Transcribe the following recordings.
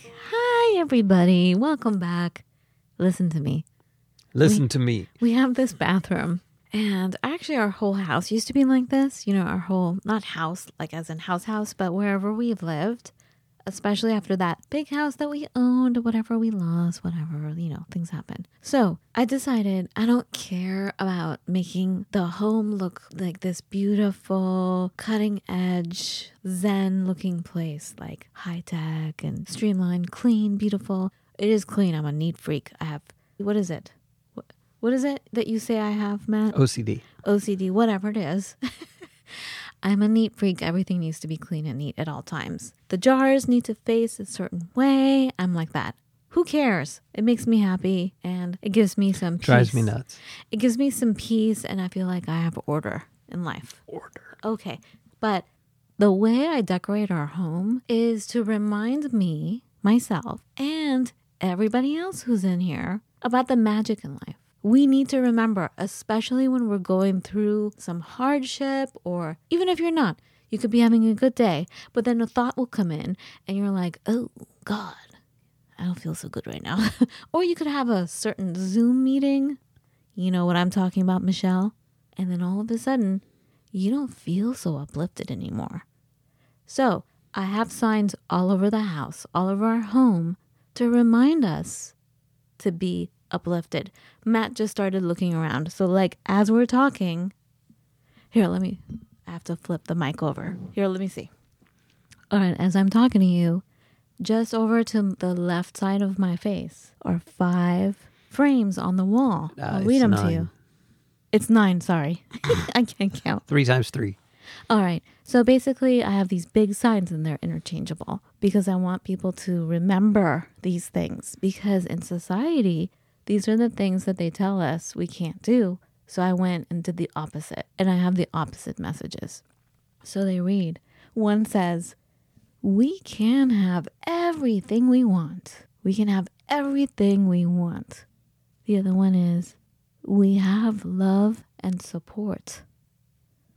Hi, everybody. Welcome back. Listen to me. Listen to me. We have this bathroom, and actually, our whole house used to be like this. You know, our whole, not house, like as in house, house, but wherever we've lived, especially after that big house that we owned, whatever we lost, whatever, you know, things happen. So I decided I don't care about making the home look like this beautiful, cutting edge, zen looking place, like high tech and streamlined, clean, beautiful. It is clean. I'm a neat freak. I have, what is it? What, what is it that you say I have, Matt? OCD. OCD, whatever it is. I'm a neat freak. Everything needs to be clean and neat at all times. The jars need to face a certain way. I'm like that. Who cares? It makes me happy and it gives me some peace. Drives me nuts. It gives me some peace and I feel like I have order in life. Order. Okay. But the way I decorate our home is to remind me, myself, and everybody else who's in here about the magic in life. We need to remember, especially when we're going through some hardship, or even if you're not, you could be having a good day, but then a thought will come in and you're like, oh, God, I don't feel so good right now. or you could have a certain Zoom meeting. You know what I'm talking about, Michelle? And then all of a sudden, you don't feel so uplifted anymore. So, I have signs all over the house, all over our home, to remind us to be uplifted. Matt just started looking around. So, like, as we're talking, here, let me, I have to flip the mic over. Here, let me see. All right, as I'm talking to you, just over to the left side of my face are five frames on the wall. Uh, I'll read them to you. It's nine, sorry. I can't count. Three times three. All right. So basically, I have these big signs and they're interchangeable because I want people to remember these things because in society, these are the things that they tell us we can't do. So I went and did the opposite and I have the opposite messages. So they read one says, We can have everything we want. We can have everything we want. The other one is, We have love and support.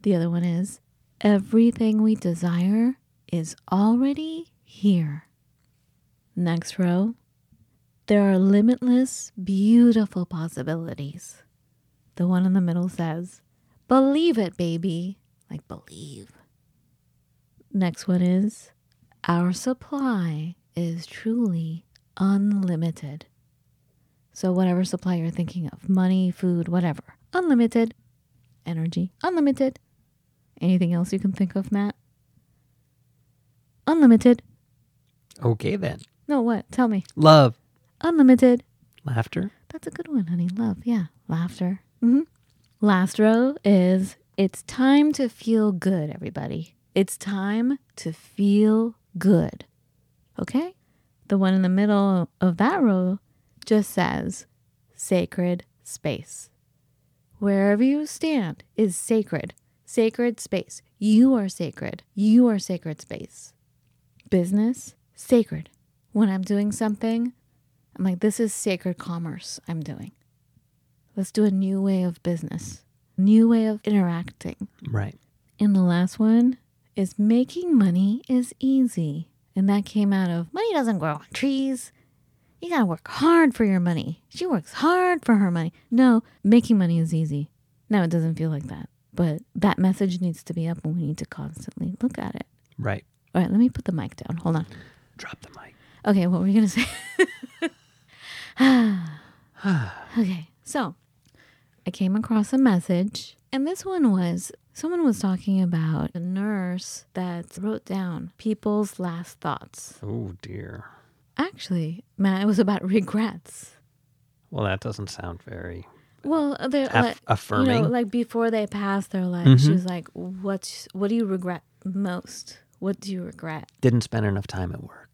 The other one is everything we desire is already here. Next row, there are limitless, beautiful possibilities. The one in the middle says, believe it, baby. Like, believe. Next one is, our supply is truly unlimited. So, whatever supply you're thinking of money, food, whatever unlimited. Energy, unlimited. Anything else you can think of, Matt? Unlimited. Okay then. No, what? Tell me. Love. Unlimited. Laughter. That's a good one, honey. Love. Yeah. Laughter. hmm Last row is it's time to feel good, everybody. It's time to feel good. Okay? The one in the middle of that row just says sacred space. Wherever you stand is sacred. Sacred space. You are sacred. You are sacred space. Business, sacred. When I'm doing something, I'm like, this is sacred commerce I'm doing. Let's do a new way of business, new way of interacting. Right. And the last one is making money is easy. And that came out of money doesn't grow on trees. You gotta work hard for your money. She works hard for her money. No, making money is easy. No, it doesn't feel like that. But that message needs to be up and we need to constantly look at it. Right. All right, let me put the mic down. Hold on. Drop the mic. Okay, what were you gonna say? okay, so I came across a message, and this one was someone was talking about a nurse that wrote down people's last thoughts. Oh dear. Actually, Matt, it was about regrets. Well, that doesn't sound very Well, they're aff- like, you affirming. know, like before they passed, they're like, she Mhm. was like, "What? What do you regret most? What do you regret?" Didn't spend enough time at work.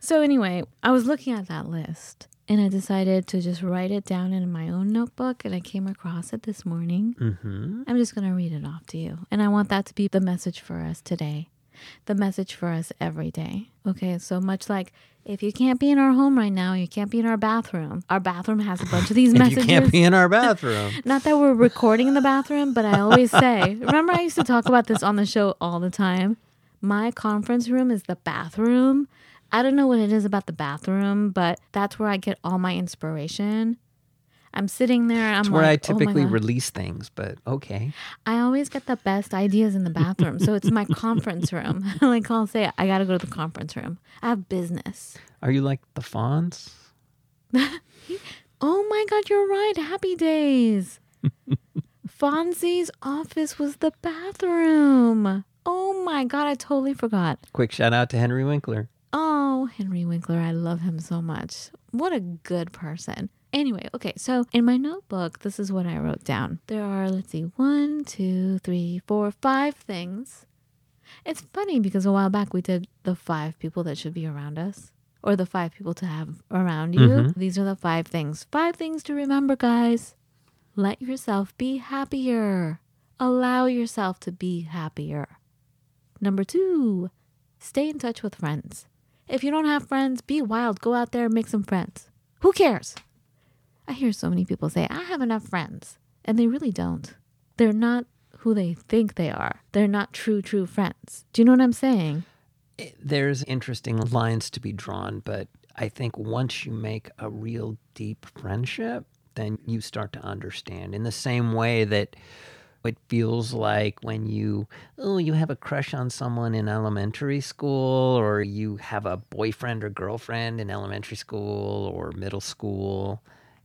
So, anyway, I was looking at that list and I decided to just write it down in my own notebook. And I came across it this morning. Mm-hmm. I'm just going to read it off to you. And I want that to be the message for us today, the message for us every day. Okay, so much like if you can't be in our home right now, you can't be in our bathroom. Our bathroom has a bunch of these If messages. you can't be in our bathroom. Not that we're recording in the bathroom, but I always say, remember, I used to talk about this on the show all the time. My conference room is the bathroom. I don't know what it is about the bathroom, but that's where I get all my inspiration. I'm sitting there. I'm It's where I like, "Oh my typically God." release things, but okay. I always get the best ideas in the bathroom. So it's my conference room. like I'll say, I got to go to the conference room. I have business. Are you like the Fonz? Oh my God, you're right. Happy days. Fonzie's office was the bathroom. Oh my God, I totally forgot. Quick shout out to Henry Winkler. Oh, Henry Winkler, I love him so much. What a good person. Anyway, okay, so in my notebook, this is what I wrote down. There are, let's see, one, two, three, four, five things. It's funny because a while back we did the five people that should be around us or the five people to have around you. Mhm. These are the five things. Five things to remember, guys. Let yourself be happier. Allow yourself to be happier. Number two, stay in touch with friends. If you don't have friends, be wild. Go out there and make some friends. Who cares? I hear so many people say, I have enough friends. And they really don't. They're not who they think they are. They're not true, true friends. Do you know what I'm saying? It- There's interesting lines to be drawn, but I think once you make a real deep friendship, then you start to understand in the same way that it feels like when you oh you have a crush on someone in elementary school or you have a boyfriend or girlfriend in elementary school or middle school.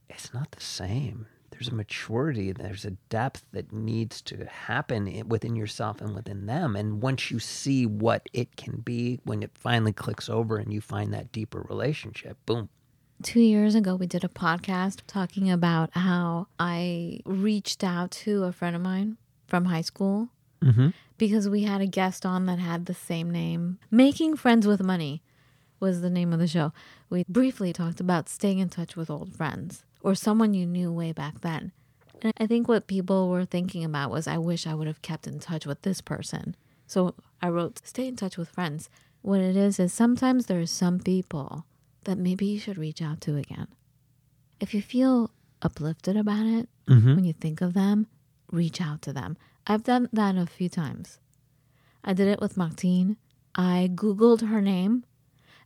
It's not the same. There's a maturity there's a depth that needs to happen within yourself and within them. And once you see what it can be when it finally clicks over and you find that deeper relationship boom Two years ago, we did a podcast talking about how I reached out to a friend of mine from high school mm-hmm. because we had a guest on that had the same name. Making Friends with Money was the name of the show. We briefly talked about staying in touch with old friends or someone you knew way back then. And I think what people were thinking about was, I wish I would have kept in touch with this person. So I wrote, stay in touch with friends. What it is, is sometimes there are some people that maybe you should reach out to again. If you feel uplifted about it, Mm-hmm. when you think of them, reach out to them. I've done that a few times. I did it with Martine. I Googled her name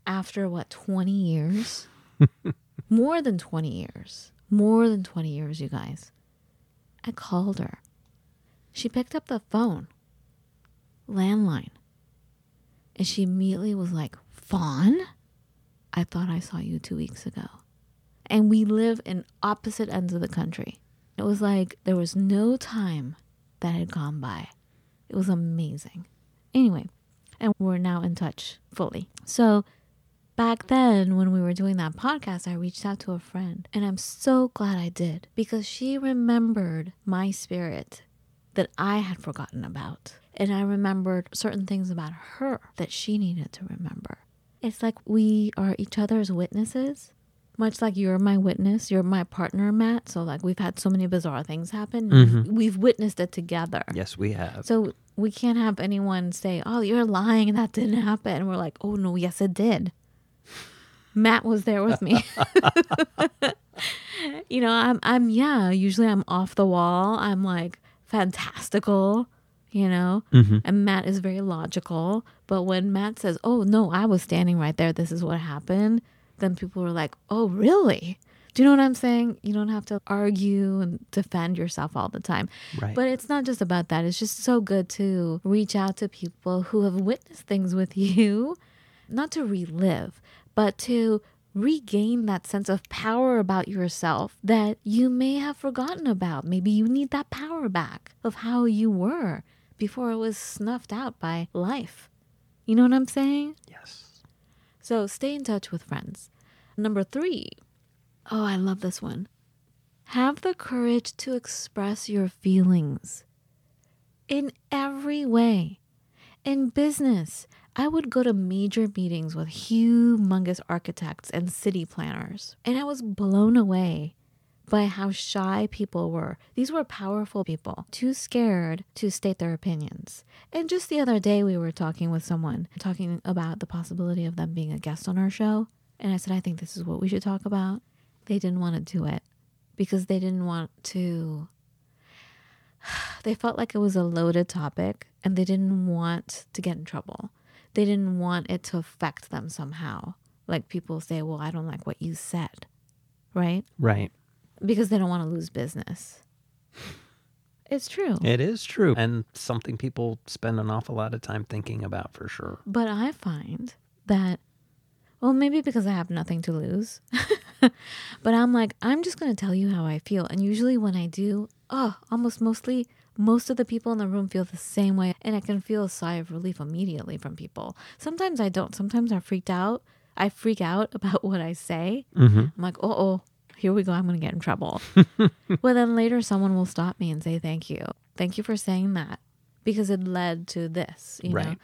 after what, 20 years? More than 20 years. More than 20 years, you guys. I called her. She picked up the phone, landline, and she immediately was like, Fawn? I thought I saw you two weeks ago. And we live in opposite ends of the country. It was like there was no time that had gone by. It was amazing. Anyway, and we're now in touch fully. So back then, when we were doing that podcast, I reached out to a friend, and I'm so glad I did because she remembered my spirit that I had forgotten about. And I remembered certain things about her that she needed to remember. It's like we are each other's witnesses much like you're my witness, you're my partner, Matt. So like we've had so many bizarre things happen. Mhm. We've witnessed it together. yes we have So we can't have anyone say, "Oh, you're lying that didn't happen." And we're like, "Oh no, yes it did." Matt was there with me. you know, I'm I'm yeah, usually I'm off the wall. I'm like fantastical, you know. Mhm. And Matt is very logical, but when Matt says, "Oh no, I was standing right there. This is what happened." Then people are like, "Oh, really?" Do you know what I'm saying? You don't have to argue and defend yourself all the time. right But it's not just about that. It's just so good to reach out to people who have witnessed things with you, not to relive, but to regain that sense of power about yourself that you may have forgotten about. Maybe you need that power back of how you were before it was snuffed out by life. You know what I'm saying? yes So stay in touch with friends. Number three, oh, I love this one. Have the courage to express your feelings in every way in business, I would go to major meetings with humongous architects and city planners, and I was blown away by how shy people were. These were powerful people, too scared to state their opinions. And just the other day, we were talking with someone, talking about the possibility of them being a guest on our show. And I said, I think this is what we should talk about. They didn't want to do it because they didn't want to. They felt like it was a loaded topic and they didn't want to get in trouble. They didn't want it to affect them somehow. Like people say, well, I don't like what you said, right? Right. Because they don't want to lose business. It's true. It is true. And something people spend an awful lot of time thinking about for sure. But I find that, well, maybe because I have nothing to lose, but I'm like, I'm just going to tell you how I feel. And usually when I do, oh, almost mostly, most of the people in the room feel the same way. And I can feel a sigh of relief immediately from people. Sometimes I don't. Sometimes I'm freaked out. I freak out about what I say. Mm-hmm. I'm like, oh, oh, here we go. I'm going to get in trouble. well, then later someone will stop me and say, thank you. Thank you for saying that because it led to this, you know? Right.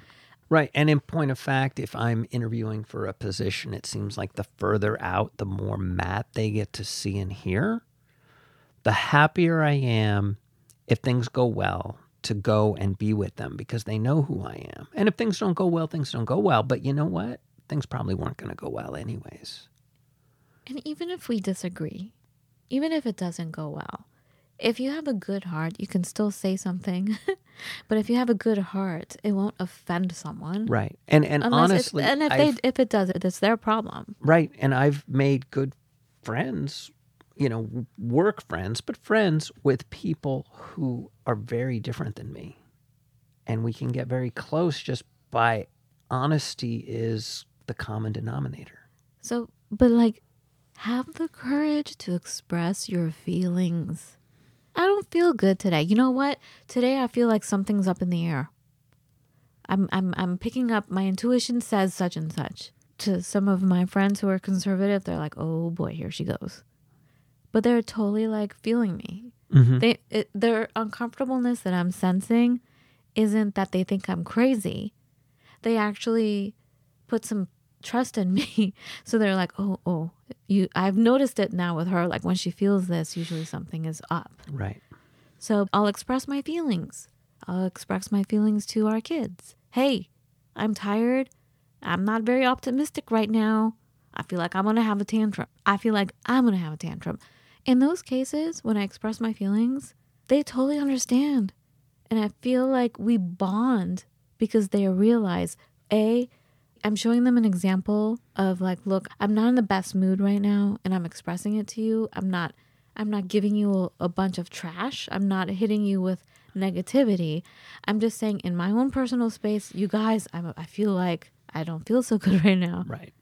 Right. And in point of fact, if I'm interviewing for a position, it seems like the further out, the more Matt they get to see and hear, the happier I am if things go well to go and be with them because they know who I am. And if things don't go well, things don't go well. But you know what? Things probably weren't going to go well, anyways. And even if we disagree, even if it doesn't go well, if you have a good heart, you can still say something. but if you have a good heart, it won't offend someone. Right. And and Unless honestly, and if I've- they if it does, it's their problem. Right. And I've made good friends, you know, work friends, but friends with people who are very different than me. And we can get very close just by honesty is the common denominator. So, but like, have the courage to express your feelings. I don't feel good today. You know what? Today I feel like something's up in the air. I'm I'm I'm picking up my intuition says such and such. To some of my friends who are conservative, they're like, "Oh boy, here she goes." But they're totally like feeling me. Mm-hmm. They it, their uncomfortableness that I'm sensing isn't that they think I'm crazy. They actually put some trust in me. So they're like, "Oh, oh, you I've noticed it now with her like when she feels this, usually something is up." Right. So I'll express my feelings. I'll express my feelings to our kids. Hey, I'm tired. I'm not very optimistic right now. I feel like I'm going to have a tantrum. I feel like I'm going to have a tantrum. In those cases, when I express my feelings, they totally understand. And I feel like we bond because they realize A, I'm showing them an example of like, look, I'm not in the best mood right now and I'm expressing it to you. I'm not I'm not giving you a, a bunch of trash. I'm not hitting you with negativity. I'm just saying in my own personal space, you guys, I'm, I feel like I don't feel so good right now. Right.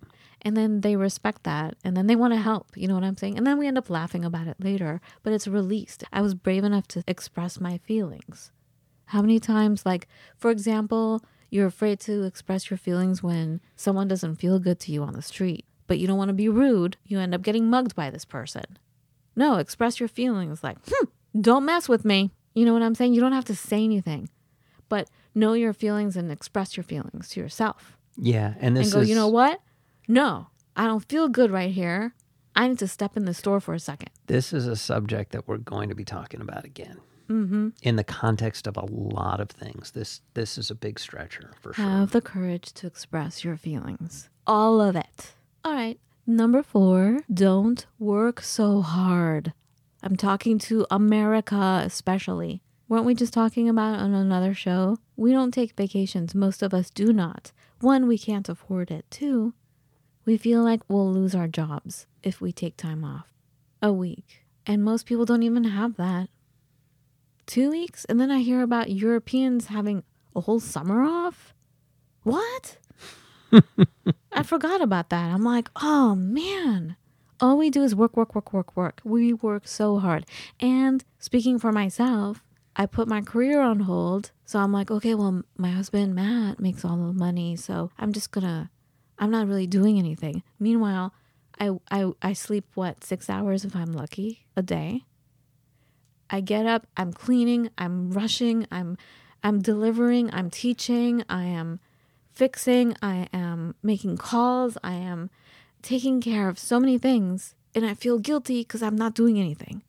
And then they respect that and then they want to help. You know what I'm saying? And then we end up laughing about it later, but it's released. I was brave enough to express my feelings. How many times, like, for example, you're afraid to express your feelings when someone doesn't feel good to you on the street, but you don't want to be rude. You end up getting mugged by this person. No, express your feelings like, hmm, don't mess with me. You know what I'm saying? You don't have to say anything, but know your feelings and express your feelings to yourself Yeah. And this and go, is you know what? No, I don't feel good right here. I need to step in the store for a second. this is a subject that we're going to be talking about again. Mm-hmm. In the context of a lot of things. This this is a big stretcher for sure. Have the courage to express your feelings. All of it. All right. Number four, don't work so hard. I'm talking to America, especially. Weren't we just talking about on another show? We don't take vacations. Most of us do not. One, we can't afford it. Two, we feel like we'll lose our jobs if we take time off a week. And most people don't even have that. Two weeks? And then I hear about Europeans having a whole summer off? What? I forgot about that. I'm like, oh man. All we do is work, work, work, work, work. We work so hard. And speaking for myself, I put my career on hold. So I'm like, okay, well, my husband, Matt, makes all the money. So I'm just gonna, I'm not really doing anything. Meanwhile, I, I, I sleep, what, six hours if I'm lucky a day. I get up, I'm cleaning, I'm rushing, I'm I'm delivering, I'm teaching, I am fixing, I am making calls, I am taking care of so many things, and I feel guilty because I'm not doing anything.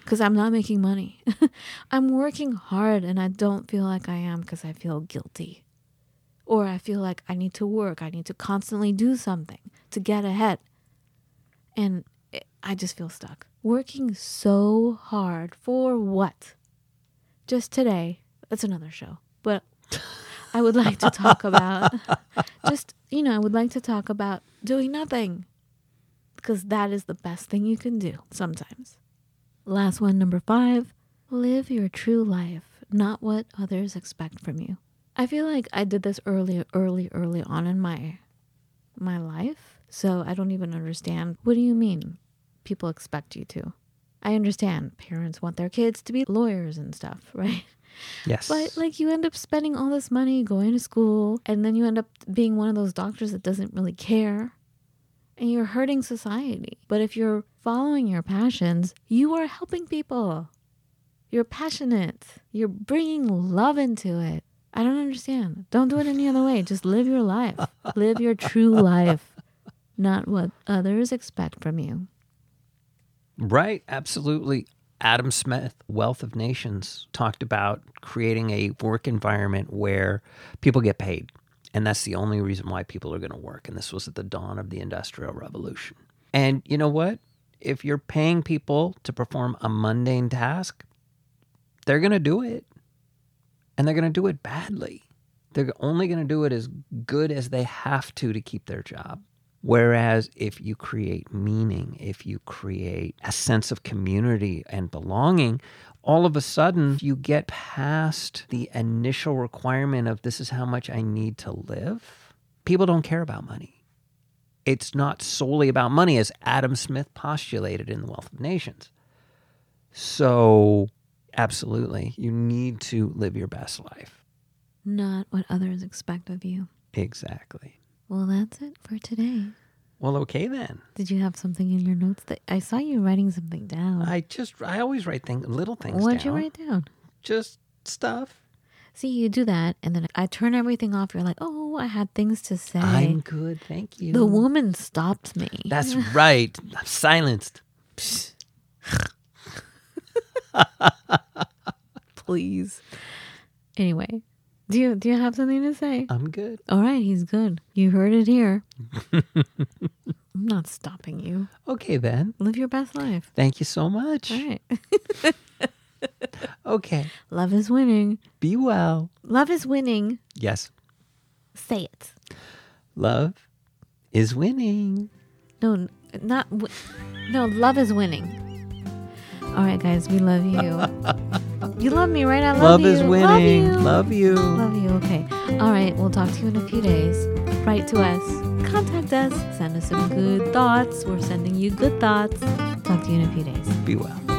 Because I'm not making money. I'm working hard and I don't feel like I am because I feel guilty. Or I feel like I need to work. I need to constantly do something to get ahead. And I just feel stuck. Working so hard for what? Just today, that's another show. But I would like to talk about just, you know, I would like to talk about doing nothing because that is the best thing you can do sometimes. Last one, number five live your true life, not what others expect from you. I feel like I did this early, early, early on in my my life, so I don't even understand. What do you mean? People expect you to. I understand parents want their kids to be lawyers and stuff, right? Yes. But like you end up spending all this money going to school and then you end up being one of those doctors that doesn't really care and you're hurting society. But if you're following your passions, you are helping people. You're passionate. You're bringing love into it. I don't understand. Don't do it any other way. Just live your life. live your true life, not what others expect from you. Right, absolutely. Adam Smith, Wealth of Nations, talked about creating a work environment where people get paid. And that's the only reason why people are going to work. And this was at the dawn of the Industrial Revolution. And you know what? If you're paying people to perform a mundane task, they're going to do it. And they're going to do it badly. They're only going to do it as good as they have to to keep their job. Whereas if you create meaning, if you create a sense of community and belonging, all of a sudden you get past the initial requirement of this is how much I need to live. People don't care about money. It's not solely about money, as Adam Smith postulated in The Wealth of Nations. So, absolutely, you need to live your best life. Not what others expect of you. Exactly. Well, that's it for today. Well, okay then. Did you have something in your notes that I saw you writing something down? I just I always write things, little things What'd down. you write down? Just stuff. See, you do that, and then I turn everything off. You're like, oh, I had things to say. I'm good, thank you. the woman stopped me. That's right. I'm silenced. please. Anyway, do you do you have something to say? I'm good. All right, he's good. You heard it here. I'm not stopping you. Okay then. Live your best life. Thank you so much. All right. Okay. Love is winning. Be well. Love is winning. Yes. Say it. Love is winning. No, n- not w- no. Love is winning. All right, guys, we love you. you love me, right? I love, Love, you. Love is winning. Love you. Love you. Love you. Okay. All right. We'll talk to you in a few days. Write to us. Contact us. Send us some good thoughts. We're sending you good thoughts. Talk to you in a few days. Be well.